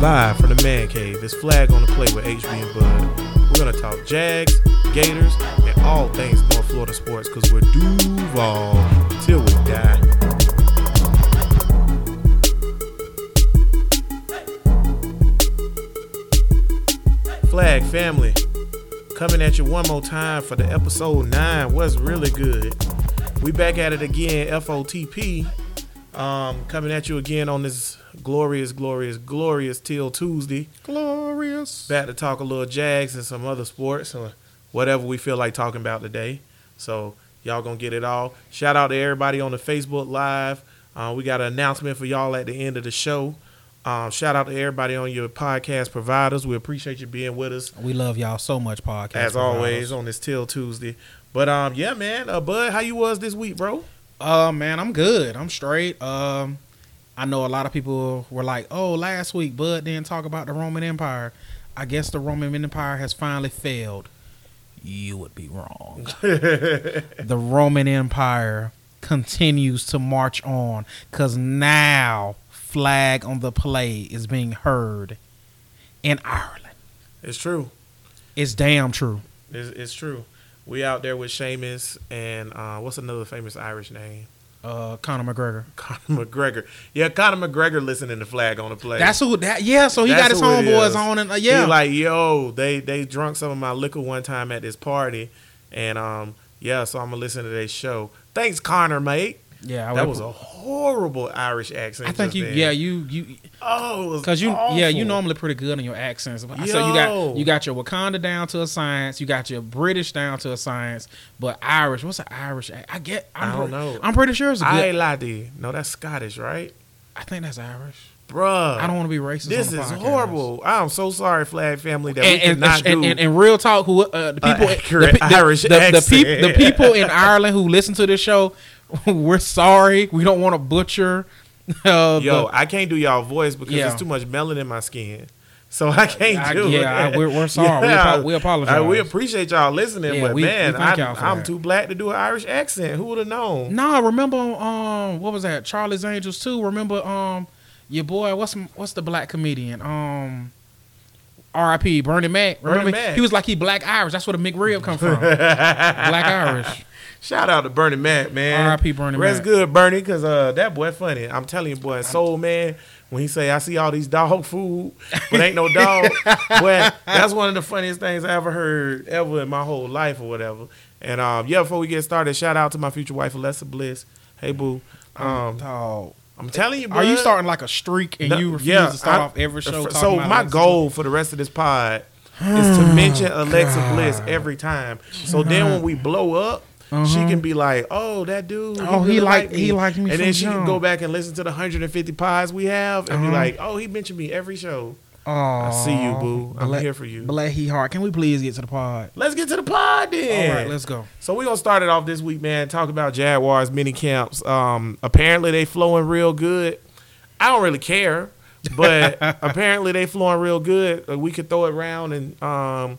Live from the man cave, it's Flag on the Play with HB and Bud. We're gonna talk Jags, Gators, and all things North Florida sports because we're Duval till we die. Flag family, coming at you one more time for the episode nine. Was really good. We back at it again, FOTP. Um, coming at you again on this glorious, glorious, glorious till Tuesday. Glorious. Back to talk a little Jags and some other sports or whatever we feel like talking about today. So y'all gonna get it all. Shout out to everybody on the Facebook Live. Uh, we got an announcement for y'all at the end of the show. Um, shout out to everybody on your podcast providers. We appreciate you being with us We love y'all so much, podcast. as providers. always on this till Tuesday. But um, yeah, man, uh, Bud, how you was this week, bro? Uh, man, I'm good. I'm straight. Um, I know a lot of people were like, "Oh, last week Bud didn't talk about the Roman Empire." I guess the Roman Empire has finally failed. You would be wrong. the Roman Empire continues to march on because now flag on the play is being heard in Ireland. It's true. It's damn true. It's, it's true. We out there with Seamus and uh, what's another famous Irish name? Uh, Conor McGregor. Conor McGregor. Yeah, Conor McGregor listening to flag on the play. That's who. That yeah. So he That's got his homeboys on, and uh, yeah. He like, yo, they they drunk some of my liquor one time at this party, and um, yeah, so I'm gonna listen to their show. Thanks, Connor, mate. Yeah, I That was a horrible Irish accent. I think you. then. Yeah, you you Oh, because you yeah you normally pretty good in your accents. So you got you got your Wakanda down to a science. You got your British down to a science. But Irish, what's an Irish? I get. I'm I don't pre- know. I'm pretty sure it's a good. Ladi. No, that's Scottish, right? I think that's Irish. Bruh. I don't want to be racist. This on the is horrible. I'm so sorry, Flag family, that And, we and, cannot and, do. and, and real talk, who uh, the people, accurate the, the, Irish the, the, peop- accent. the people in Ireland who listen to this show, we're sorry. We don't want to butcher. Uh, Yo, the- I can't do y'all voice because Yeah. there's too much melanin in my skin. So I can't I- do it. yeah, we're- we're sorry. We apo- we apologize. Uh, we appreciate y'all listening, Yeah, but we- we man, I, I'm that. too black to do an Irish accent. Who would have known? Nah, remember um what was that? Charlie's Angels too. Remember um your boy what's what's the black comedian? Um R.I.P. Bernie Mac. Bernie Remember Mac. he was like he black Irish. That's where the McRib come from. black Irish. Shout out to Bernie Mac, man. R.I.P. Bernie Rest Mac. good, Bernie, because uh, that boy funny. I'm telling you, boy, soul man. When he say, "I see all these dog food, but ain't no dog," boy, that's one of the funniest things I ever heard ever in my whole life or whatever. And um, yeah, before we get started, shout out to my future wife, Alexa Bliss. Hey, boo. Um, Dog. I'm telling you, Are you starting like a streak and No, you refuse yeah, to start I- off every show? talking So about my Alexa goal for the rest of this pod is to mention Alexa Bliss every time. So then when we blow up, she can be like, "Oh, that dude. Uh-huh. Oh, he really liked- liked he liked me And then she can go back and listen to the 150 pods we have and be Uh-huh. like, "Oh, he mentioned me every show." Oh, I see you, boo. I'm Black- here for you. Black He Heart. Can we please get to the pod? Let's get to the pod then. All right, let's go. So we're gonna start it off this week, man. Talk about Jaguars mini camps. Um, apparently they flowing real good. I don't really care, but apparently they flowing real good. Uh, we could throw it around in um,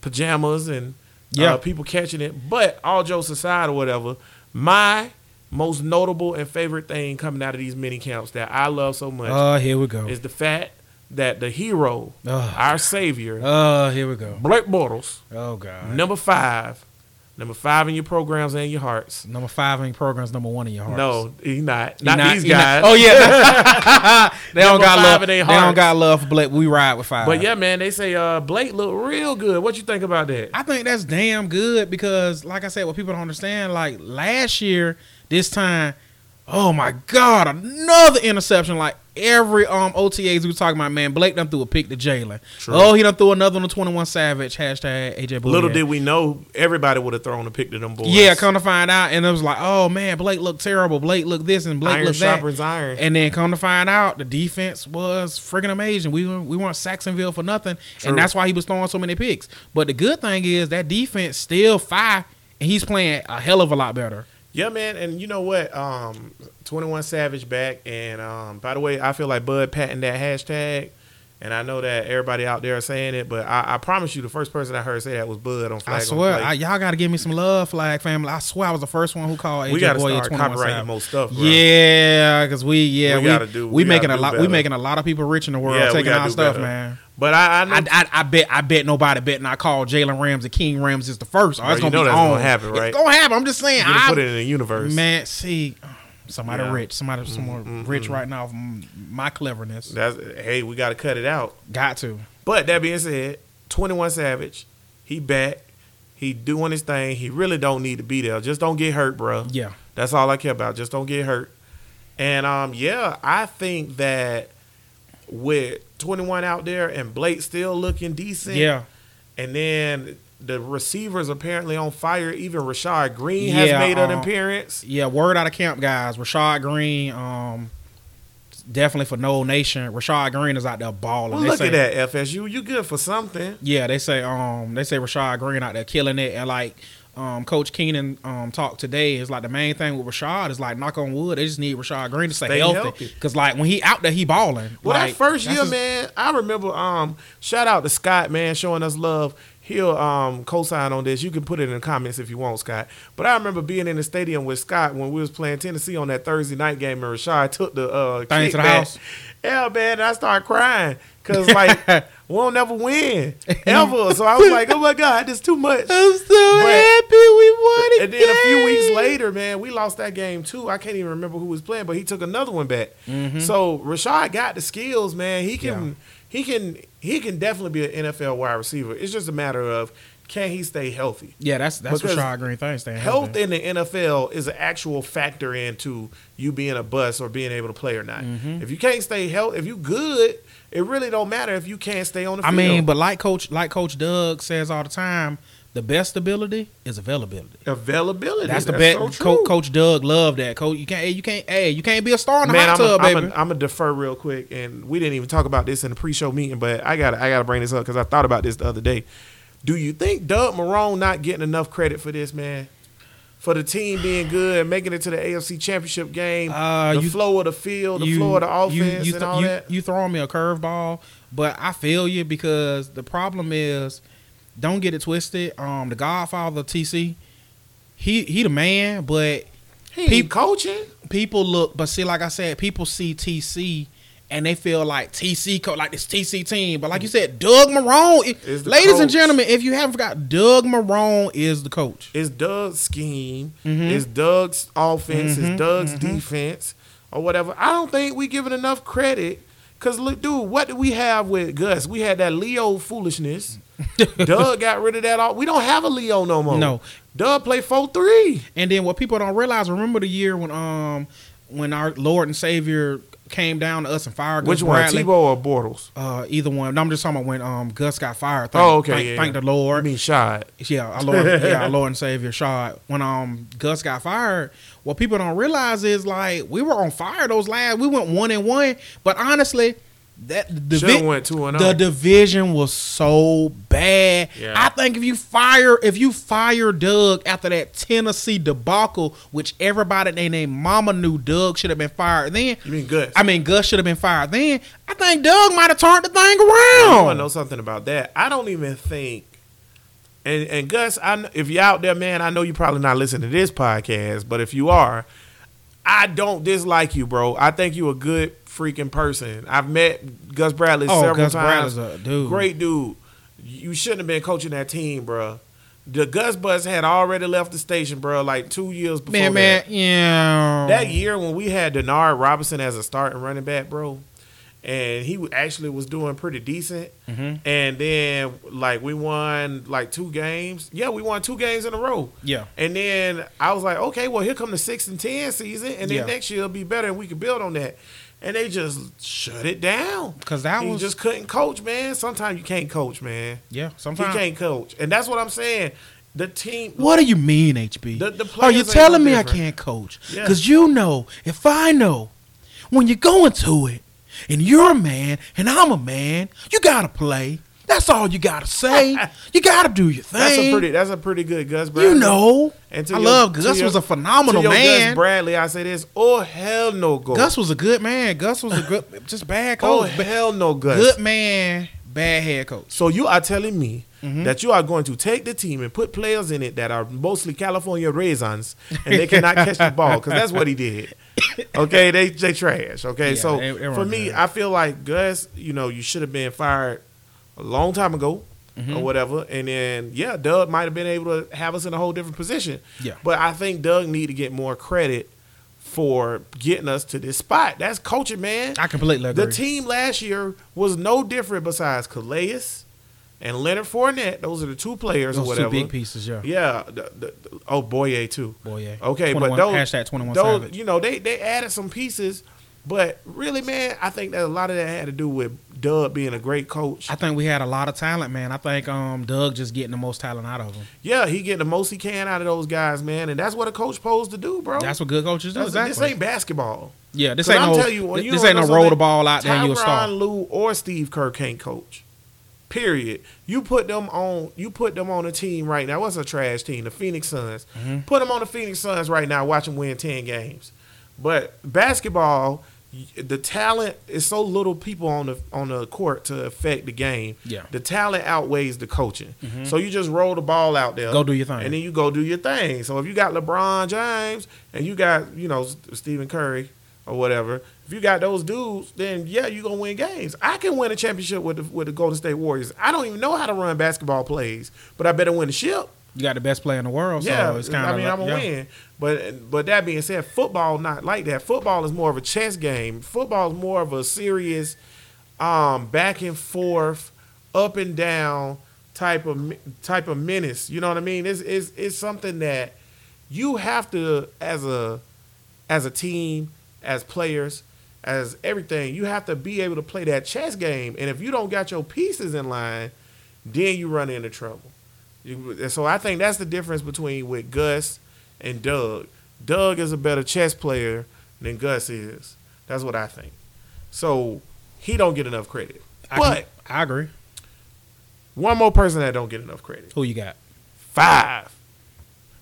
pajamas and Yeah. uh, people catching it. But all jokes aside or whatever, my most notable and favorite thing coming out of these mini camps that I love so much Uh, here we go. is the fact that the hero, our savior, Uh, here we go. Blake Bortles, Oh God. number five, number five in your programs and your hearts. Number five in your programs, number one in your hearts. No, he's not. He Not, not- these he not- guys. oh yeah, they don't got love. in They don't got love for Blake. We ride with five. But yeah, man, they say uh, Blake look real good. What you think about that? I think that's damn good because, like I said, what people don't understand, like last year, this time, oh my God, another interception. Like every um OTAs we were talking about, man, Blake done threw a pick to Jalen. Oh, he done threw another one to Twenty One Savage. Hashtag AJ. Bouye. Little did we know, everybody would have thrown a pick to them boys. Yeah, come to find out, and it was like, oh man, Blake looked terrible. Blake looked this, and Blake iron looked that. iron. And then come to find out, the defense was freaking amazing. We were, we weren't Sacksonville for nothing, True. and that's why he was throwing so many picks. But the good thing is that defense still fire, and he's playing a hell of a lot better. Yeah, man, and you know what? Um, Twenty One Savage back, and um, by the way, I feel like Bud patting that hashtag And I know that everybody out there is saying it, but I, I promise you, the first person I heard say that was Bud on Flag. I swear. I, y'all got to give me some love, Flag family. I swear, I was the first one who called AJ we got to start 21 copyrighting more stuff, bro. Yeah, because we yeah We we, do- we, we making a lot we making a lot of people rich in the world Yeah, taking our stuff, better. man. But I, I know, I, I, I bet I bet nobody bet not call Jalen Ramsey King Ramsey is the first. Oh, Bro, it's you gonna know be that's on. gonna happen, right? It's gonna happen. I'm just saying. you I, put it in the universe. man, see, somebody Yeah. rich, somebody someone rich right now. From my cleverness, That's hey, we got to cut it out. got to. But that being said, 21 Savage, he back. He doing his thing. He really don't need to be there. Just don't get hurt, bro. Yeah, That's all I care about. Just don't get hurt. And um, yeah, I think that with 21 out there and Blake still looking decent. yeah, And then the receivers apparently on fire. Even Rashad Greene has Yeah, made an um, appearance. yeah. Word out of camp, guys. Rashad Greene, um, definitely for Nole Nation. Rashad Greene is out there balling. Well, look say- at that, FSU. You good for something. Yeah, they say um they say Rashad Green out there killing it and like um Coach Keenan um talked today is like the main thing with Rashad is like knock on wood they just need Rashad Greene to stay, Stay healthy because like when he out there he balling. Well, like, that first year, his- man, I remember. Um, shout out to Scott, man, showing us love. He'll um co-sign on this. You can put it in the comments if you want, Scott. But I remember being in the stadium with Scott when we was playing Tennessee on that Thursday night game, and Rashad took the uh Thing to the kickback. house. Yeah, man, and I started crying because like we don't never win ever. So I was like, oh my god, this too much. I'm so But- happy we won it. And then a few weeks later, man, we lost that game too. I can't even remember who was playing, but he took another one back. So Rashad got the skills, man. He can, he can, he can definitely be an NFL wide receiver. It's just a matter of can he stay healthy. Yeah, that's that's Because Rashad Greene thing. Staying Health healthy. in the NFL is an actual factor into you being a bust or being able to play or not. Mm-hmm. If you can't stay healthy, if you good, it really don't matter if you can't stay on the I field. I mean, but like Coach like Coach Doug says all the time, the best ability is availability. availability. That's the best. so Co-. Coach Doug loved that. Coach, you can't, hey, you can't, hey, you can't be a star in the Man, hot I'm tub, a, baby. I'm gonna defer real quick, and we didn't even talk about this in the pre-show meeting, but I got I got to bring this up because I thought about this the other day. Do you think Doug Marrone not getting enough credit for this, man? For the team being good and making it to the AFC Championship game, Uh, the you- flow of the field, the you- flow of the offense, you, you, and all you, that. You throwing me a curveball, but I feel you because the problem is, don't get it twisted. Um, the Godfather TC, he he the man, but He peop- coaching. people look, but see, like I said, people see TC. And they feel like TC, like this TC team, but like you said, Doug Marrone. Ladies and gentlemen, if you haven't forgot, Doug Marrone is the coach. It's Doug's scheme. Mm-hmm. It's Doug's offense. It's Doug's defense, or whatever. I don't think we giving enough credit. Cause look, dude, what did we have with Gus? We had that Leo foolishness. Doug got rid of that. All we don't have a Leo no more. No. Doug play four three. And then what people don't realize, remember the year when um when our Lord and Savior came down to us and fired Which Gus Which one, Bradley? Tebow or Bortles? Uh, either one. No, I'm just talking about when um Gus got fired. Thank, Oh, okay, Thank, yeah, thank the I Lord. mean, shot. yeah, our Lord. yeah, our Lord and Savior shot. When um Gus got fired, what people don't realize is like we were on fire those last. We went one and one, but honestly, that the have went two and oh. the division was so bad. Yeah. I think if you fire if you fire Doug after that Tennessee debacle, which everybody they named Mama knew Doug should have been fired then. You mean Gus? I mean Gus should have been fired then. I think Doug might have turned the thing You want to know something about that? I don't even think. And and Gus, I if you're out there, man, I know you're probably not listening to this podcast, but if you are, I don't dislike you, bro. I think you're a good freaking person. I've met Gus Bradley Oh, several Gus times. Bradley's a dude. Great dude. You shouldn't have been coaching that team, bro. The Gus Bus had already left the station, bro, like two years before Man, that. man, yeah. That year when we had Denard Robinson as a starting running back, bro, and he actually was doing pretty decent. Mhm. And then like we won like two games. Yeah, we won two games in a row. Yeah. And then I was like, okay, well here come the six and ten season, and then Yeah. next year it'll be better, and we can build on that. And they just shut it down because that he was- just couldn't coach, man. Sometimes you can't coach, man. Yeah, sometimes you can't coach, and that's what I'm saying. The team. What do you mean, HB? The- the oh, Are you telling no me I can't coach? Yeah. Because you know, if I know, when you're going to it, and you're a man, and I'm a man, you gotta play. That's all you gotta say. you gotta do your thing. That's a pretty. That's a pretty good Gus Bradley. you know. And I your- love Gus your- was a phenomenal man. Gus Bradley, I say this. Oh hell no, go. Gus was a good man. Gus was a good, just bad oh coach. Ba- hell no, Gus. good man, bad head coach. So you are telling me Mm-hmm. that you are going to take the team and put players in it that are mostly California raisins and they cannot catch the ball because that's what he did. Okay, they they trash. Okay, Yeah, so for me, good. I feel like Gus, you know, you should have been fired a long time ago. Mm-hmm. Or whatever, and then yeah, Doug might have been able to have us in a whole different position. Yeah. but I think Doug need to get more credit for getting us to this spot. That's coaching, man. I completely agree. The team last year was no different besides Calais and Leonard Fournette. Those are the two players Those or whatever. two big pieces, yeah. Yeah. The, the, the- oh, Bouye too. Boy, yeah. Okay, but those hashtag 21 those, Savage. you know, they they added some pieces, but really, man, I think that a lot of that had to do with Doug being a great coach. I think we had a lot of talent, man. I think um Doug just getting the most talent out of them. yeah, he getting the most he can out of those guys, man, and that's what a coach supposed to do, bro. That's what good coaches do. That's- exactly. This ain't basketball. yeah, this ain't I'm no. telling you, when you this ain't no roll the ball out there and you a star. Tyronn Lue or Steve Kerr can't coach. Period. You put them on. You put them on a team right now. What's a trash team? The Phoenix Suns. Mm-hmm. Put them on the Phoenix Suns right now. Watch them win ten games. But basketball, the talent is so little people on the on the court to affect the game. Yeah. Mm-hmm. The talent outweighs the coaching. So you just roll the ball out there. Go do your thing. And then you go do your thing. So if you got LeBron James and you got, you know, Stephen Curry or whatever, if you got those dudes, then yeah, you're gonna win games. I can win a championship with the with the Golden State Warriors. I don't even know how to run basketball plays, but I better win the ship. You got the best player in the world, so yeah, it's kind of. I mean, I'm gonna yeah. win. But but that being said, football not like that. Football is more of a chess game. Football is more of a serious, um, back and forth, up and down type of type of menace. You know what I mean? It's it's it's something that you have to as a as a team, as players, as everything. You have to be able to play that chess game. And if you don't got your pieces in line, then you run into trouble. You, so I think that's the difference between with Gus and Doug. Doug is a better chess player than Gus is. That's what I think. So he don't get enough credit. I, but can- I agree. one more person that don't get enough credit. Who you got? Five.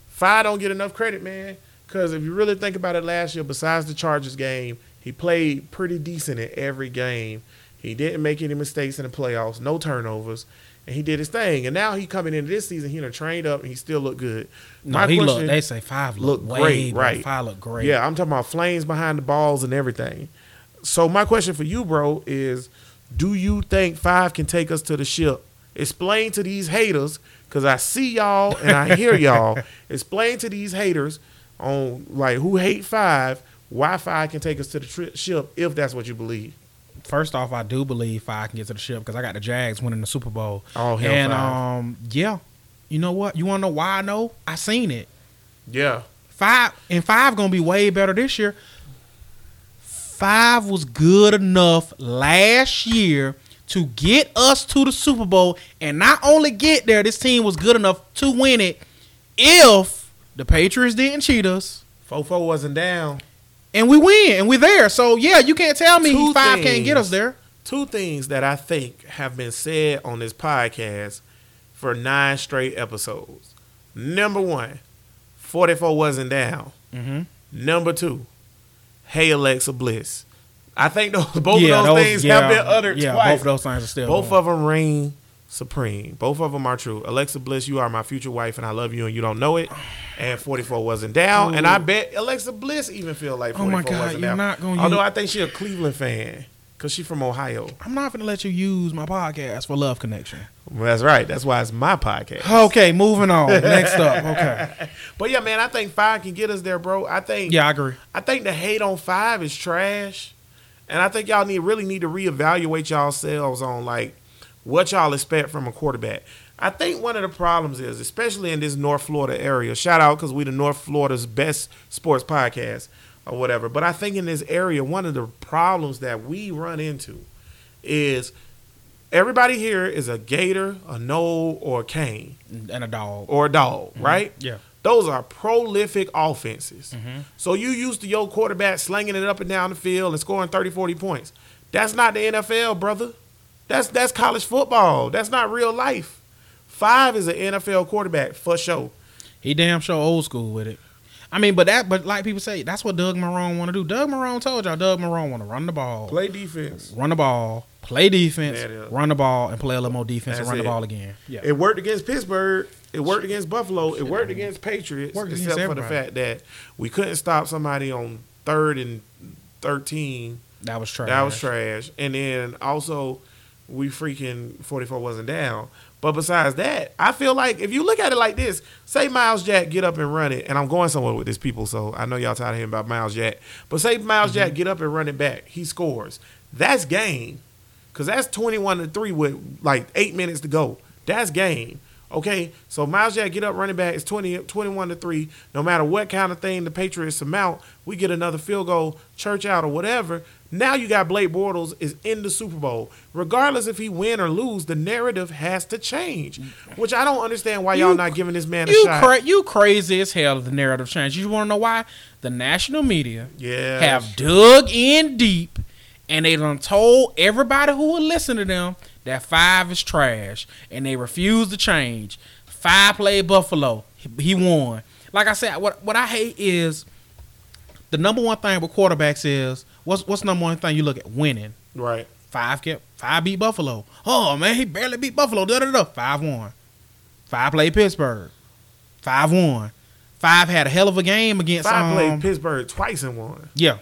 Five don't get enough credit, man. Because if you really think about it last year, besides the Chargers game, he played pretty decent in every game. He didn't make any mistakes in the playoffs, no turnovers, and he did his thing. And now he coming into this season, he done trained up and he still look good. No, My he look. They say five look, look great, better. right. Five look great. Yeah, I'm talking about flames behind the balls and everything. So my question for you, bro, is do you think five can take us to the ship? Explain to these haters, because I see y'all and I hear y'all. Explain to these haters on like who hate five, why five can take us to the tri- ship if that's what you believe. First off, I do believe five can get to the ship because I got the Jags winning the Super Bowl. Oh, hell and five. um, yeah, you know what? You want to know why I know? I seen it. Yeah. Five and five gonna be way better this year. Five was good enough last year to get us to the Super Bowl, and not only get there, this team was good enough to win it. If the Patriots didn't cheat us, Fofo wasn't down. And we win, and we're there. So yeah, you can't tell me Two five can't get us there. Two things that I think have been said on this podcast for nine straight episodes. Number one, 44 wasn't down. Mm-hmm. Number two, hey Alexa Bliss. I think those both yeah, of those, things have been uttered Yeah, twice. both of those things are still. Both going. of them reign supreme. Both of them are true. Alexa Bliss, you are my future wife, and I love you, and you don't know it. And 44 wasn't down, and I bet Alexa Bliss even feel like 44 Oh my God, wasn't you're down. not gonna Although use- I think she a Cleveland fan because she from Ohio. I'm not gonna let you use my podcast for Love Connection. Well, that's right. That's why it's my podcast. Okay, moving on. Next up. Okay. But yeah, man, I think five can get us there, bro. I think Yeah, I agree. I think the hate on five is trash, and I think y'all need really need to reevaluate y'all selves on like what y'all expect from a quarterback. I think one of the problems is, especially in this North Florida area. Shout out because we the North Florida's best sports podcast or whatever. But I think in this area, one of the problems that we run into is everybody here is a Gator, a no, or a Cane And a dog. or a dog, right? Yeah. Those are prolific offenses. Mm-hmm. So you used to your quarterback slinging it up and down the field and scoring 30, 40 points. That's not the NFL, brother. That's that's college football. That's not real life. Five is an NFL quarterback for sure. He damn sure old school with it. I mean, but that, but like people say, that's what Doug Marrone want to do. Doug Marrone told y'all, Doug Marrone want to run the ball, Play defense. run the ball, play defense, run the ball, and play a little more defense and That's run the ball again. Yeah, It worked against Pittsburgh. It worked against Buffalo. It worked against Patriots. Worked against except for the fact that we couldn't stop somebody on third and thirteen. that was trash. That was trash. And then also, we freaking 44 wasn't down. But besides that, I feel like if you look at it like this, say Myles Jack get up and run it, and I'm going somewhere with this people, so I know y'all tired of hearing about Myles Jack. But say Myles Mm-hmm. Jack get up and run it back, he scores. That's game. Cause that's 21 to 3 with like eight minutes to go. That's game. Okay, so Myles Jack get up running back. It's 20, 21 to 3. No matter what kind of thing the Patriots amount, we get another field goal, church out or whatever. Now you got Blake Bortles is in the Super Bowl. Regardless if he win or lose, the narrative has to change. Which I don't understand why y'all You- not giving this man a You shot. cra- you crazy as hell. The narrative change. You want to know why? The national media yeah. have dug in deep, and they done told everybody who will listen to them that five is trash, and they refuse to change. Five played Buffalo. He- won. Like I said, what what I hate is the number one thing with quarterbacks is what's what's number one thing you look at winning. right. Five kept five beat Buffalo. Oh man, he barely beat Buffalo. Da da da. Five won. Five played Pittsburgh. Five won. Five had a hell of a game against. Five um, played Pittsburgh twice and won. Yeah,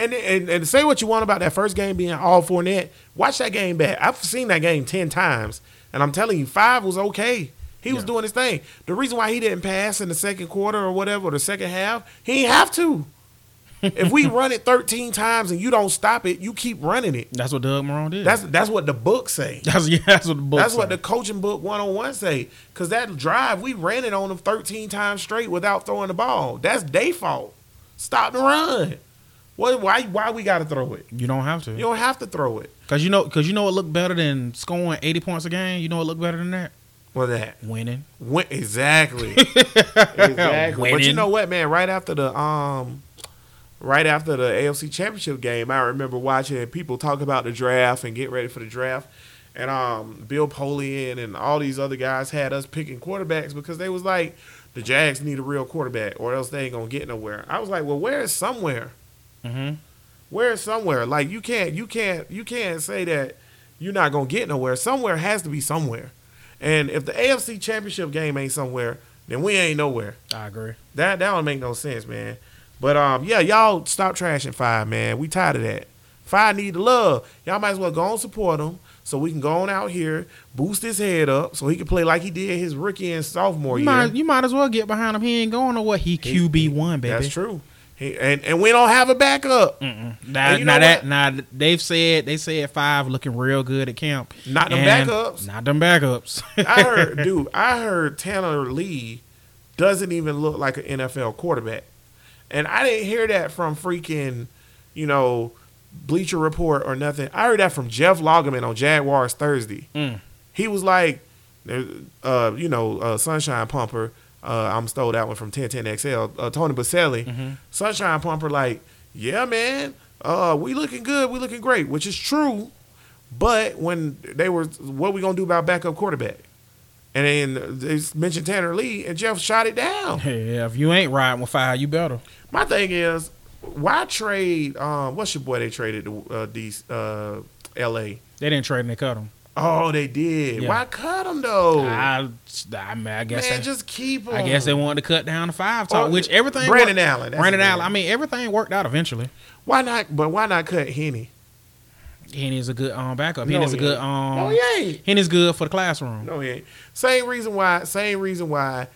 And, and and say what you want about that first game being all Fournette. Watch that game back. I've seen that game ten times, and I'm telling you, five was okay. He was doing his thing. The reason why he didn't pass in the second quarter or whatever, or the second half, he ain't have to. if we run it 13 times and you don't stop it, you keep running it. that's what Doug Marrone did. That's that's what the book say. that's yeah, that's what the book. That's what the coaching book 101 say. Cause that drive, we ran it on them 13 times straight without throwing the ball. That's their fault. Stop the run. What why why we gotta throw it? you don't have to You don't have to throw it. because you know because you know it looked better than scoring eighty points a game. You know it looked better than that Well that. winning. Win- exactly. exactly. But you know what, man? Right after the um right after the AFC championship game, I remember watching people talk about the draft and get ready for the draft. And um Bill Polian and all these other guys had us picking quarterbacks because they was like, the Jags need a real quarterback or else they ain't gonna get nowhere. I was like, well, where is somewhere? Mm-hmm. Where somewhere? Like you can't you can't you can't say that you're not gonna get nowhere. Somewhere has to be somewhere. And if the AFC championship game ain't somewhere, then we ain't nowhere. I agree. That that don't make no sense, man. But um, yeah, y'all stop trashing five, man. We tired of that. Five need the love. Y'all might as well go and support him so we can go on out here, boost his head up, so he can play like he did his rookie and sophomore You year. might, you might as well get behind him. He ain't going to what He QB one, baby. That's true. He, and and we don't have a backup. Mm-mm. Now that now they've said they said five looking real good at camp. Not them backups. Not them backups. I heard, dude, I heard Tanner Lee doesn't even look like an NFL quarterback. And I didn't hear that from freaking, you know, Bleacher Report or nothing. I heard that from Jeff Lageman on Jaguars Thursday. Mm. He was like, uh, you know, uh, Sunshine Pumper. Uh, I'm stole that one from 1010XL. Uh, Tony Boselli. Mm-hmm. Sunshine Pumper, like, yeah, man, uh, we looking good. We looking great, which is true. But when they were, what we gonna do about backup quarterback? And then they mentioned Tanner Lee, and Jeff shot it down. yeah, if you ain't riding with five, you better. My thing is, why trade? Um, what's your boy? They traded to uh, these uh, L.A. They didn't trade and they cut him. Oh, they did. Yeah. Why cut them though? I, I, mean, I guess Man, they, just keep him. I guess they wanted to cut down to five talk, Oh, which everything. Brandon worked- Allen. Brandon Allen. I mean, everything worked out eventually. why not? But why not cut Henne? Henne's a good um backup. No, Henne's a good um. No, he ain't. Henne's good for the classroom. No, he ain't. Same reason why. Same reason why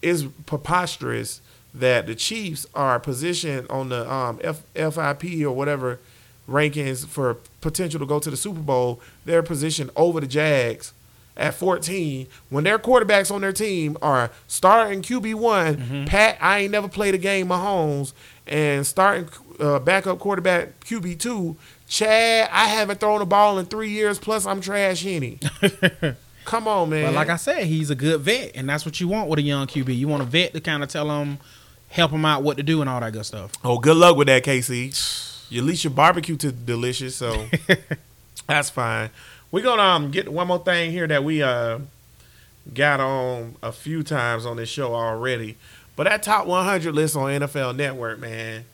it's preposterous that the Chiefs are positioned on the um, F, FIP or whatever rankings for potential to go to the Super Bowl. They're positioned over the Jags at 14 when their quarterbacks on their team are starting QB one Pat. I ain't never played a game Mahomes and starting uh, backup quarterback QB two Chad. I haven't thrown a ball in three years. Plus, I'm trash Henne. Come on, man. But like I said, he's a good vet, and that's what you want with a young QB. You want a vet to kind of tell him, help him out what to do and all that good stuff. Oh, good luck with that, KC. At least your barbecue to delicious, so that's fine. We're gonna um, get one more thing here that we uh got on a few times on this show already. But that top 100 list on NFL Network, man.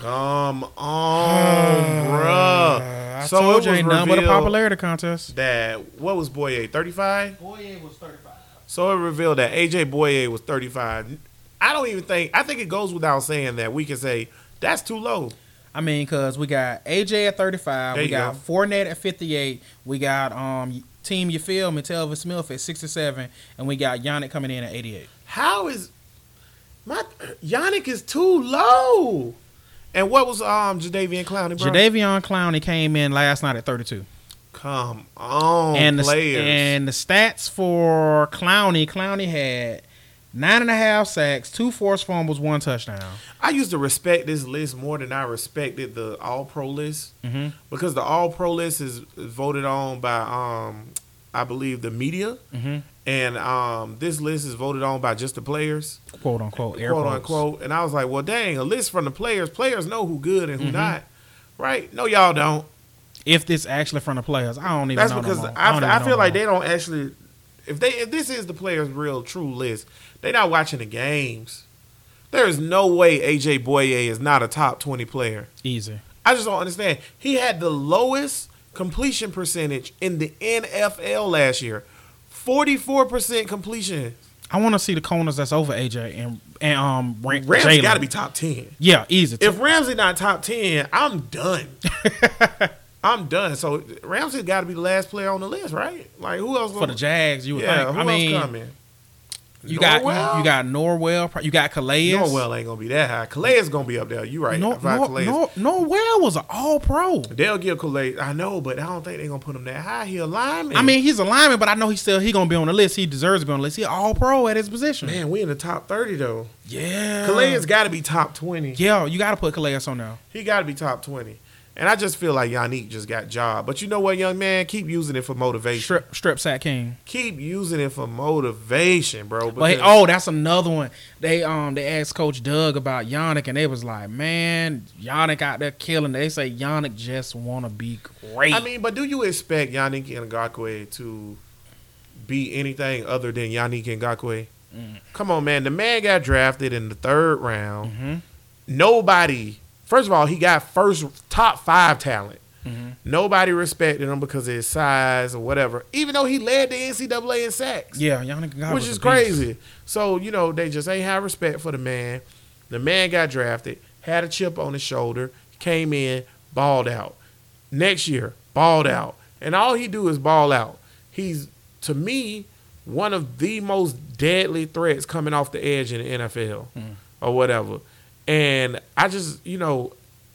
Come on, bruh. I So told it you was ain't nothing but a revealed- popularity contest. That what was Bouye 35? Bouye was 35. So it revealed that AJ Bouye was 35. I don't even think I think it goes without saying that we can say that's too low. I mean, cause we got AJ at 35, There we got go. Fournette at 58, we got um Team You Feel Me, Telvin Smith at 67, and we got Yannick coming in at 88. How is my Yannick is too low? And what was um Jadeveon Clowney, bro? Jadeveon Clowney came in last night at 32. Come on, and the, players. and the stats for Clowney, Clowney had nine and a half sacks, two forced fumbles, one touchdown. I used to respect this list more than I respected the All Pro list Mhm. because the All Pro list is voted on by um I believe the media, Mm-hmm. and um this list is voted on by just the players. Quote unquote, quote quotes. unquote. And I was like, well, dang, a list from the players. Players know who good and who Mm-hmm. not, right? No, y'all don't. If this actually from the players, I don't even That's know. because no. I, don't I feel like they don't actually. If they if this is the players' real true list, they not watching the games. There is no way AJ Bouye is not a top twenty player. easy. I just don't understand. He had the lowest completion percentage in the NFL last year, forty four percent completion. I want to see the corners that's over AJ and and um Ram- Ramsey got to be top ten. yeah, easy. If Ramsey not top ten, I'm done. I'm done. So Ramsey got to be the last player on the list, right? Like who else? for gonna- the Jags, you would yeah, think. who I mean, else coming? You got Norwell? you got Norwell, you got Calais. Norwell ain't gonna be that high. Calais is gonna be up there. You right? Nor, Nor, Calais. Nor, Norwell was an All Pro. They'll give Calais. I know, but I don't think they're gonna put him that high. He a lineman. I mean, he's a lineman, but I know he's still he gonna be on the list. He deserves to be on the list. He all pro at his position. man, we in the top thirty though. Yeah, Calais got to be top twenty. Yeah, you got to put Calais on now. He got to be top twenty. And I just feel like Yannick just got job. But you know what, young man, keep using it for motivation. Strip strip sack king. Keep using it for motivation, bro. But hey, oh, that's another one. They um they asked Coach Doug about Yannick, and they was like, man, Yannick out there killing. They say Yannick just want to be great. I mean, but do you expect Yannick and Ngakoue to be anything other than Yannick Ngakoue? Mm. Come on, man. The man got drafted in the third round. Mhm. Nobody, first of all, he got first top five talent. Mhm. Nobody respected him because of his size or whatever, even though he led the NCAA in sacks yeah, Yannick God which is crazy. So you know they just ain't have respect for the man. The man got drafted, had a chip on his shoulder, came in, balled out. Next year, balled out, and all he do is ball out. He's to me one of the most deadly threats coming off the edge in the NFL or whatever. And I just you know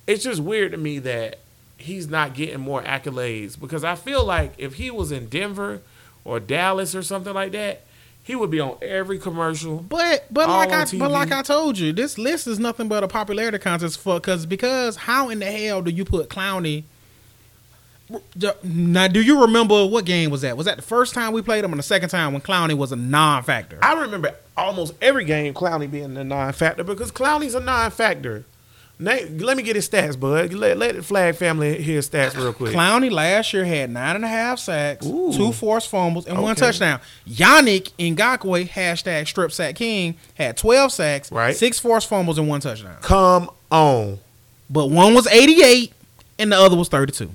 it's just weird to me that he's not getting more accolades because I feel like if he was in Denver or Dallas or something like that, he would be on every commercial. But but like I TV. but like I told you, this list is nothing but a popularity contest for because because how in the hell do you put Clowney? Now, do you remember what game was that? Was that the first time we played him, or the second time when Clowney was a non-factor? I remember almost every game Clowney being a non-factor because Clowney's a non-factor. Nate, let me get his stats, bud. Let, let the flag family hear his stats real quick. Clowney last year had nine and a half sacks, Ooh. two forced fumbles, and one touchdown. Yannick Ngakoue, hashtag strip sack king, had 12 sacks, Right. six forced fumbles, and one touchdown. Come on. But one was 88 and the other was 32.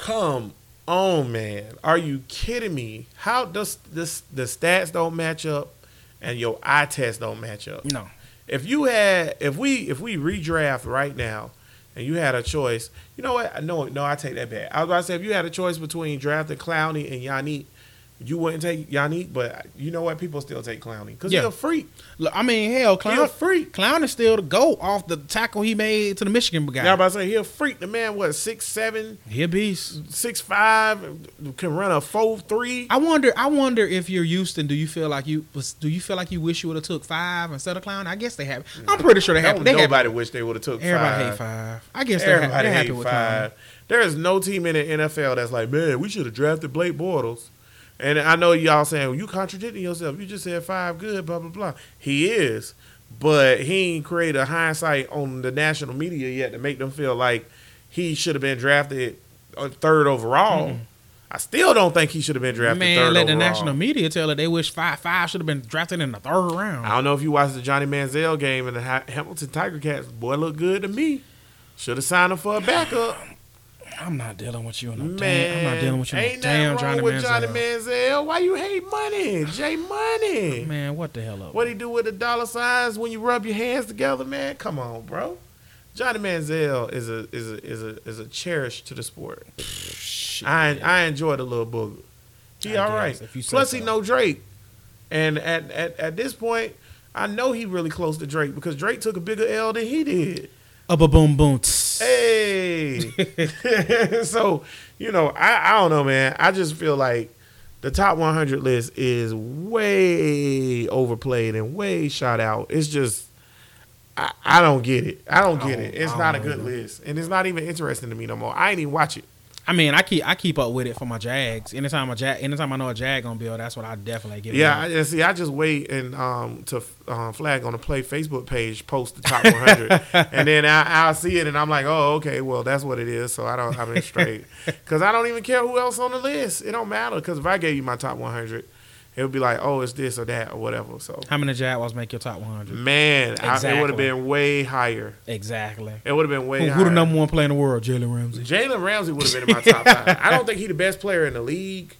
Come on, man. Are you kidding me? How does this the stats don't match up and your eye test don't match up? No. If you had if we if we redraft right now and you had a choice, you know what? No, no, I take that back. I was about to say if you had a choice between drafting Clowney and Yannick, you wouldn't take Yannick, but you know what? People still take Clowney because Yeah. he's a freak. Look, I mean, hell, He a Clown, freak. Clown is still the GOAT off the tackle he made to the Michigan guy. Yeah, I about to say he a freak. The man what six seven, he a beast. six five, can run a four three. I wonder. I wonder if you're Houston. Do you feel like you was? Do you feel like you wish you would have took five instead of Clown? I guess they have. I'm pretty sure they have. Nobody wish they would have took Everybody five. hate five. I guess they're, Everybody they're happy hate with Clown. five. There is no team in the NFL that's like, man, we should have drafted Blake Bortles. And I know y'all saying well, you contradicting yourself. You just said five good, blah blah blah. He is, but he ain't created a hindsight on the national media yet to make them feel like he should have been drafted uh, third overall. I still don't think he should have been drafted Man, third let the national media tell it they wish five five should have been drafted in the third round. I don't know if you watched the Johnny Manziel game and the Hamilton Tiger Cats. Boy, look good to me. Should have signed him for a backup. I'm not dealing with you. No Man, damn, I'm not dealing with you. No Ain't damn nothing wrong Johnny with Manziel. Johnny Manziel. Why you hate money? J Money. Man, what the hell up? What he do with the dollar signs when you rub your hands together, man? Come on, bro. Johnny Manziel is a is a is a is a cherish to the sport. Shit, I man. I enjoy the little booger. He I all right. guess, if you say Plus he so. know Drake, and at, at at this point, I know he really close to Drake because Drake took a bigger L than he did. Up a boom boom. Hey, so you know I I don't know, man. I just feel like the top 100 list is way overplayed and way shot out. It's just. I, I don't get it. I don't I get don't- it. It's not a good list, and it's not even interesting to me no more. I ain't even watch it. I mean, I keep I keep up with it for my Jags. Anytime a Jag, anytime I know a Jag gonna build, that's what I definitely get. Yeah. I, see, I just wait and um to um, flag on the play Facebook page, post the top 100, and then I, I'll see it, and I'm like, oh, okay, well, that's what it is. So I don't, I'm in straight, because I don't even care who else on the list. It don't matter, because if I gave you my top 100, it would be like, oh, it's this or that or whatever. So How many Jaguars make your top 100? man, I, it would have been way higher. Exactly. It would have been way Who, higher. who the number one player in the world? Jalen Ramsey. Jalen Ramsey would have been in my top five. I don't think he the best player in the league.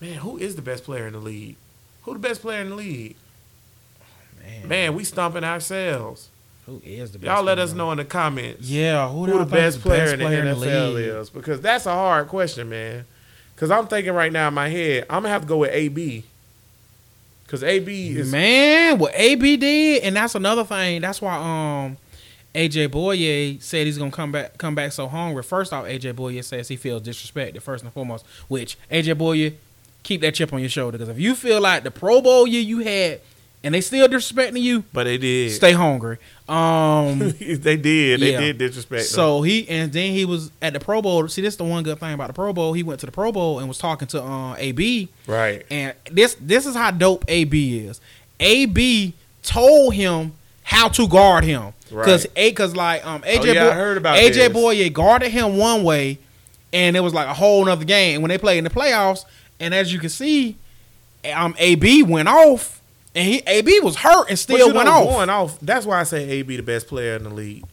Man, who is the best player in the league? Who the best player in the league? Man, Man, we stomping ourselves. who is the best? Y'all let player us know in the comments Yeah, who, who the y'all best player in the player NFL league? is because that's a hard question, man. Because I'm thinking right now in my head, I'm gonna have to go with AB. Because AB is Man, what AB did, and that's another thing. That's why um AJ Bouye said he's gonna come back come back so hungry. First off, AJ Bouye says he feels disrespected first and foremost. Which AJ Bouye, keep that chip on your shoulder because if you feel like the Pro Bowl year you had and they still disrespecting you, but they did. stay hungry. Um. they did. They Yeah. did disrespect. them. So he and then he was at the Pro Bowl. See, this is the one good thing about the Pro Bowl. He went to the Pro Bowl and was talking to uh, AB. right. And this this is how dope AB is. AB told him how to guard him because Right. a because like um AJ Oh, yeah, I Boy, heard about AJ this. Bouye guarded him one way, and it was like a whole nother game when they played in the playoffs. And as you can see, um AB went off, and he AB was hurt and still went know, off. Going off. That's why I say AB the best player in the league.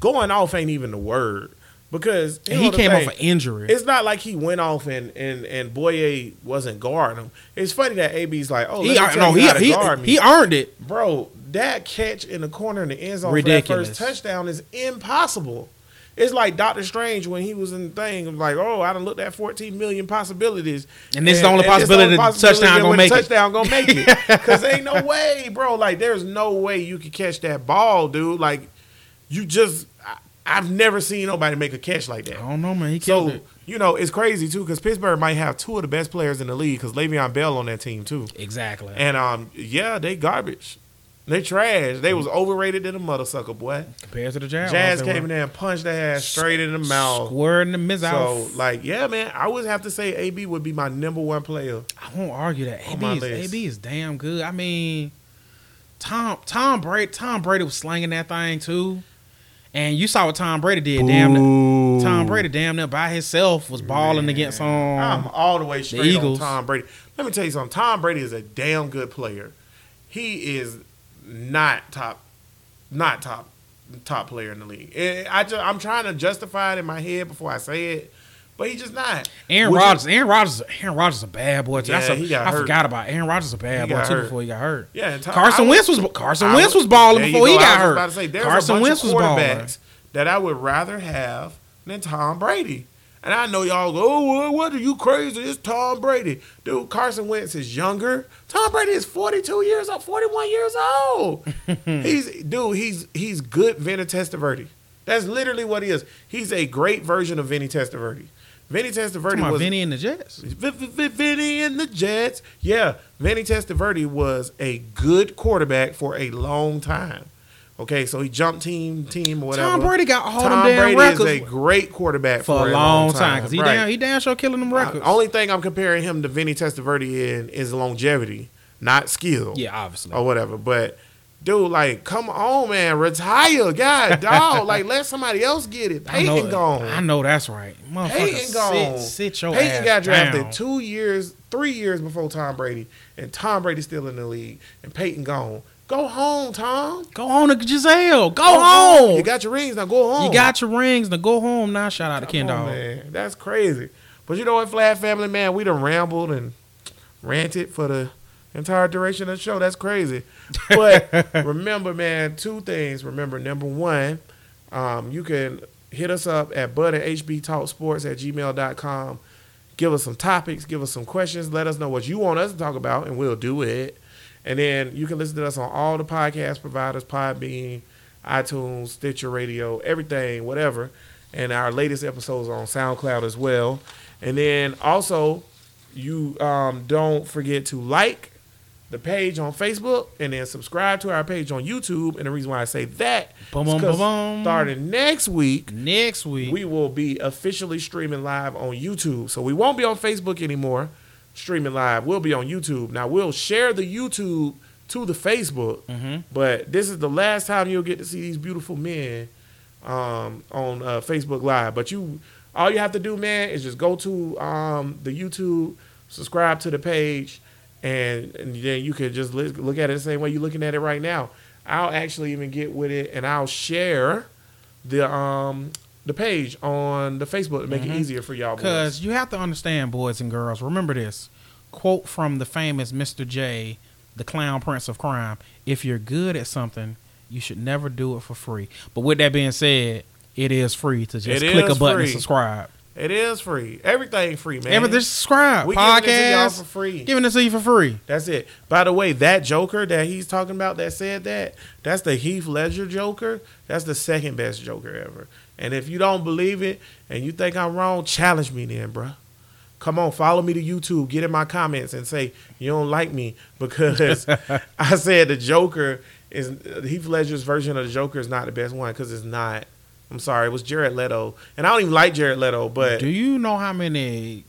Going off ain't even the word because he came thing, off an injury. It's not like he went off and and and Bouye wasn't guarding him. It's funny that AB's like, oh, he let me tell no he he, guard me. he earned it. bro. That catch in the corner in the end zone Ridiculous. for that first touchdown is impossible. It's like Doctor Strange when he was in the thing, like, oh, I done looked at 14 million possibilities. And this is the only possibility the touchdown that gonna make the it. touchdown gonna make it. Because ain't no way, bro. Like, there's no way you could catch that ball, dude. Like, you just, I, I've never seen nobody make a catch like that. I don't know, man. He killed So, it. you know, it's crazy, too, because Pittsburgh might have two of the best players in the league because Le'Veon Bell on that team, too. Exactly. And, um, yeah, they garbage. They trash. They was overrated than a mother sucker, boy. Compared to the Jaguars, Jazz came in there and punched their ass straight in the mouth. Square in the mizz So, like, yeah, man, I would have to say AB would be my number one player. I won't argue that. AB is, list. AB is damn good. I mean, Tom Tom Brady Tom Brady was slanging that thing too, and you saw what Tom Brady did. Damn, near- Tom Brady damn near by himself was balling against um. I'm all the way straight on Eagles. Tom Brady. Let me tell you something. Tom Brady is a damn good player. He is not top, not top, top player in the league. I just, I'm trying to justify it in my head before I say it, but he's just not. Aaron Would you- Rodgers, Aaron Rodgers, Aaron Rodgers is a bad boy. Too. That's a, he got I hurt. forgot about it. Aaron Rodgers is a bad He boy too hurt. before he got hurt. Yeah, Tom- Carson Wentz was Carson Wentz was balling There before he go. I got was hurt. About to say, there's Carson a bunch Wentz of was balling. quarterbacks that I would rather have than Tom Brady. And I know y'all go, oh, what- are you crazy? It's Tom Brady. Dude, Carson Wentz is younger. Tom Brady is 42 years old, 41 years old. he's dude, he's he's good Vinny Testaverde. That's literally what he is. He's a great version of Vinny Testaverde. Vinny Testaverde was Vinny and the Jets. V- V- V- Vinny and the Jets. Yeah, Vinny Testaverde was a good quarterback for a long time. Okay, so he jumped team, team, or whatever. Tom Brady got all Tom them damn Brady records is a great quarterback for, for a long time because he Right. damn he damn sure killing them records. Uh, only thing I'm comparing him to Vinny Testaverde in is longevity, not skill yeah, obviously. or whatever. But dude, like, come on, man, retire, God, dog. like, let somebody else get it. I know, Peyton gone. I know that's right. Motherfucker, Peyton gone. sit, sit your Peyton ass got drafted down. two years, three years before Tom Brady, and Tom Brady's still in the league, and Peyton gone. Go home, Tom. Go home to Gisele. Go, Go home. You got your rings now. Go home. You got your rings. Now go home. Now shout out to Ken on, Dog. man. That's crazy. But you know what, Flag Family, man, we done rambled and ranted for the entire duration of the show. That's crazy. But remember, man, two things. Remember, number one, um, you can hit us up at bud at gmail.com. Give us some topics, give us some questions, let us know what you want us to talk about, and we'll do it. And then you can listen to us on all the podcast providers, Podbean, iTunes, Stitcher Radio, everything, whatever. And our latest episodes are on SoundCloud as well. And then also, you um, don't forget to like the page on Facebook and then subscribe to our page on YouTube. And the reason why I say that boom, boom. starting next week, Next week. we will be officially streaming live on YouTube. So we won't be on Facebook anymore, streaming live. We'll be on YouTube. Now we'll share the YouTube to the Facebook, Mhm. but this is the last time you'll get to see these beautiful men um, on uh, Facebook Live. But you, all you have to do, man, is just go to um, the YouTube, subscribe to the page, and, and then you can just look, look at it the same way you're looking at it right now. I'll actually even get with it, and I'll share the um the page on the Facebook to make it mm-hmm. easier for y'all. Because you have to understand, boys and girls. Remember this quote from the famous Mr. J, the clown prince of crime. If you're good at something, you should never do it for free. But with that being said, it is free to just It click a button free. and subscribe. it is free. Everything free, man. Everything subscribe. we giving it to y'all for free. Giving it to you for free. That's it. By the way, that Joker that he's talking about that said that, that's the Heath Ledger Joker. That's the second best Joker ever. And if you don't believe it and you think I'm wrong, challenge me then, bruh. Come on, follow me to YouTube. Get in my comments and say you don't like me because I said the Joker is Heath Ledger's version of the Joker is not the best one because it's not. I'm sorry, it was Jared Leto, and I don't even like Jared Leto, but Do you know how many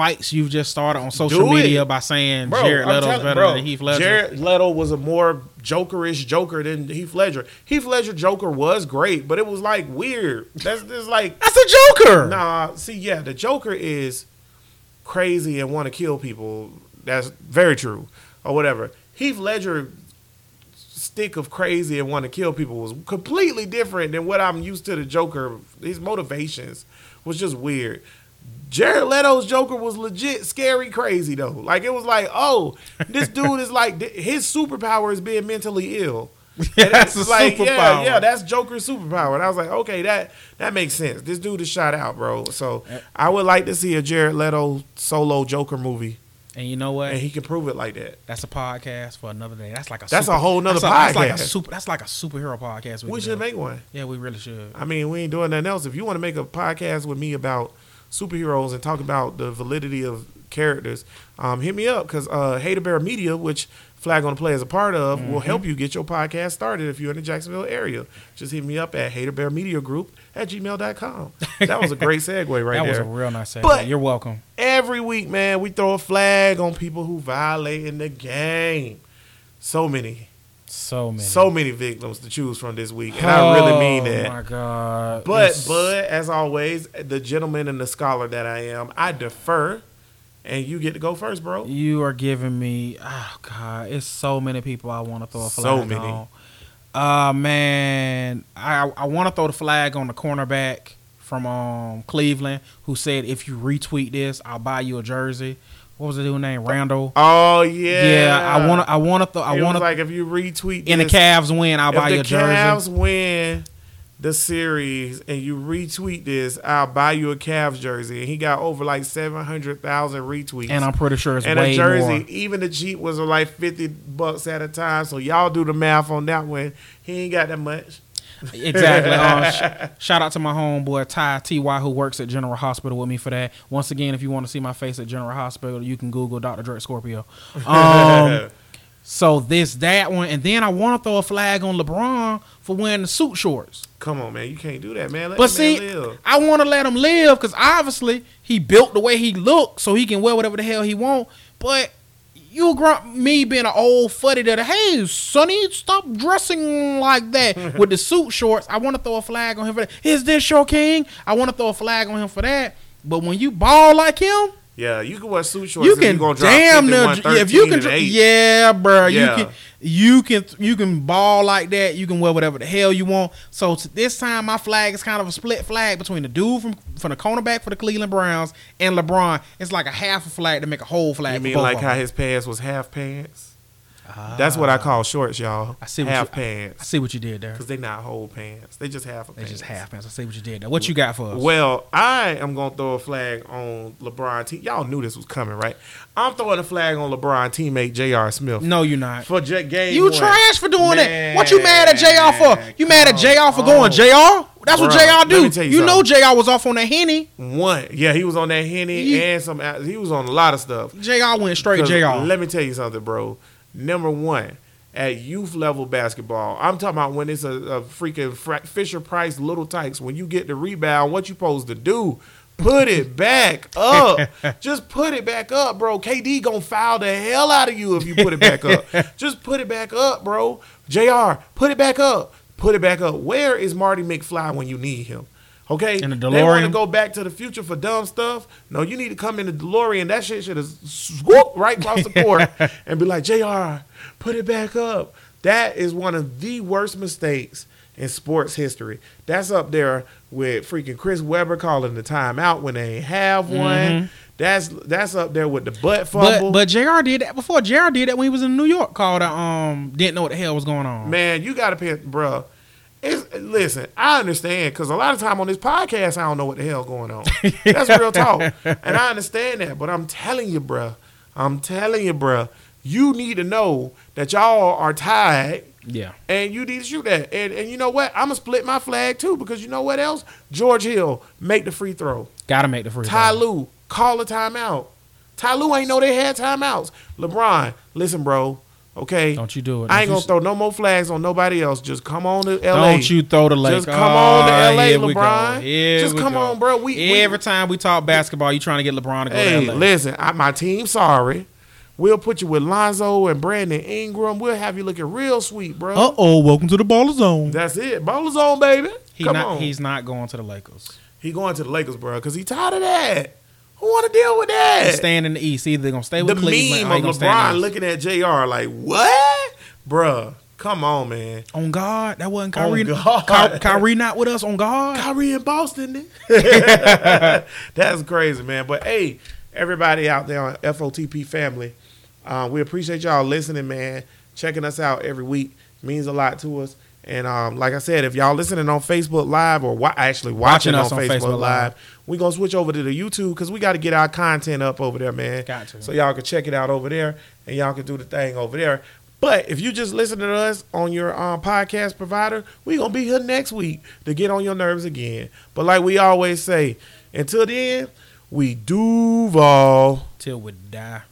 fights you've just started on social Do it. media by saying Bro, Jared Leto's telling- better bro, than Heath Ledger? Jared Leto was a more Jokerish Joker than Heath Ledger. Heath Ledger Joker was great, but it was like weird. That's just like That's a Joker. nah. See, yeah, the Joker is crazy and want to kill people. That's very true, or whatever. Heath Ledger stick of crazy and want to kill people was completely different than what I'm used to. The Joker, his motivations was just weird. Jared Leto's Joker was legit scary crazy though. Like it was like, oh, this dude is like his superpower is being mentally ill. And That's it's a like, superpower. Yeah, yeah, that's Joker's superpower. And I was like, okay, that that makes sense. This dude is shot out, bro. So I would like to see a Jared Leto solo Joker movie, And you know what? and he can prove it like that. That's a podcast for another day. That's like a That's super- a whole nother that's a- That's like a podcast. super. That's like a superhero podcast. We can should do. make one. Yeah, we really should. I mean, we ain't doing nothing else. If you want to make a podcast with me about superheroes and talk about the validity of characters, um, hit me up because uh, Hater Bear Media, which Flag on the Play is a part of, will help you get your podcast started if you're in the Jacksonville area. Just hit me up at Hater Bear Media Group at gmail.com. That was a great segue right there. that was a real nice segue. But- You're welcome. Every week, man, we throw a flag on people who violate in the game. So many, So many. so many victims to choose from this week, and I really mean Oh, that. my god. But It's- Bud, as always, the gentleman and the scholar that I am, I defer, and you get to go first, bro. you are giving me. Oh god, it's so many people I want to throw a So flag many. on. Uh man, I I want to throw the flag on the cornerback from um Cleveland who said if you retweet this, I'll buy you a jersey. What was the dude name? Randall. Oh yeah, Yeah, I want to. I want to. Th- I want to. like if you retweet in the Cavs win, I'll buy you a jersey. If the Cavs win the series and you retweet this, I'll buy you a Cavs jersey. And he got over like seven hundred thousand retweets. and I'm pretty sure it's and a jersey, more. even the cheap was like fifty bucks at a time. So y'all do the math on that one. He ain't got that much. Exactly. Uh, sh- shout out to my homeboy Ty Ty who works at General Hospital with me for that. Once again, if you want to see my face at General Hospital, you can Google Dr. Drake Scorpio. Um, so this that one, and then I want to throw a flag on LeBron for wearing the suit shorts. Come on, man, you can't do that, man. Let But see, live. I want to let him live because obviously he built the way he looked, so he can wear whatever the hell he want. But you grunt me being an old fuddy that hey Sonny stop dressing like that with the suit shorts. I want to throw a flag on him for that. Is this your king? I want to throw a flag on him for that. But when you ball like him, Yeah, you can wear suit shorts. you can you damn 50, near 113, if you can and dr- eight. yeah, bro. Yeah. You can you can you can ball like that. You can wear whatever the hell you want. So t- this time my flag is kind of a split flag between the dude from from the cornerback for the Cleveland Browns and LeBron. It's like a half a flag to make a whole flag. You mean like how his pants was half pants? That's what I call shorts, y'all. I see what half you- I pants. see what you did there. Because they not whole pants. They just half a They pants. just half pants. I see what you did there. What you got for us? Well, I am gonna throw a flag on LeBron. Te- Y'all knew this was coming, right? I'm throwing a flag on LeBron teammate J.R. Smith no, you're not. for Jet game. You one. trash for doing. Man, What you mad at JR for? You mad at JR for going. JR? That's what Bruh, JR let do. you You know JR was off on that henny. One, yeah, he was on that henny He- and some. He was on a lot of stuff. JR went straight JR. Let me tell you something, bro. Number one, at youth level basketball, I'm talking about when it's a, a freaking fra- Fisher Price little tykes. When you get the rebound, what you supposed to do? Put it back up. Just put it back up, bro. KD gonna foul the hell out of you if you put it back up. Just put it back up, bro. Jr. Put it back up. Put it back up. Where is Marty McFly when you need him? Okay, In the they want to go back to the future for dumb stuff. No, you need to come in the DeLorean. That shit should have swooped right across the court and be like, Jr. Put it back up. That is one of the worst mistakes in sports history. That's up there with freaking Chris Webber calling the timeout when they have one. That's that's up there with the butt fumble. But but JR did that before. JR did that when he was in New York. Called uh, um didn't know what the hell was going on. Man, you got to pay, bruh. It's, listen, I understand because a lot of time on this podcast, I don't know what the hell going on. That's real talk, and I understand that. But I'm telling you, bruh, I'm telling you, bruh, you need to know that y'all are tied, Yeah. and you need to shoot that. And and you know what? I'm gonna split my flag too because you know what else? George Hill make the free throw. Gotta make the free Ty throw. Lue call a timeout. Ty Lue ain't know they had timeouts. LeBron, listen, bro. Okay, Don't you do it. I ain't gonna throw no more flags on nobody else. Just come on to LA. Don't you throw the Lakers. Just come on to Oh, LA, here we go. LeBron. Here Just we come go. on, bro. We, we Every time we talk basketball, you trying to get LeBron to go hey, to LA. listen. I, my team, sorry. We'll put you with Lonzo and Brandon Ingram. We'll have you looking real sweet, bro. Uh oh, welcome to the baller zone. That's it. Bowler's zone, baby. He come not on. he's not going to the Lakers. he going to the Lakers, bro, because he tired of that. Who want to deal with that? He's staying in the East. Either they're gonna stay the with Cleveland meme or of gonna stay in the LeBron looking at Jr. like what, bruh? Come on, man. On God, that wasn't Kyrie. On God. Ky- Kyrie not with us on God. Kyrie in Boston. That's crazy, man. But hey, everybody out there on FOTP family, uh, we appreciate y'all listening, man. Checking us out every week means a lot to us. And um, like I said, if y'all listening on Facebook Live or wa- actually watching, Watching us on, on Facebook, Facebook Live. We gonna switch over to the YouTube because we got to get our content up over there, man. Got to. So y'all can check it out over there, and y'all can do the thing over there. But if you just listen to us on your um, podcast provider, we gonna be here next week to get on your nerves again. But like we always say, until then, we do Duval. Till we die.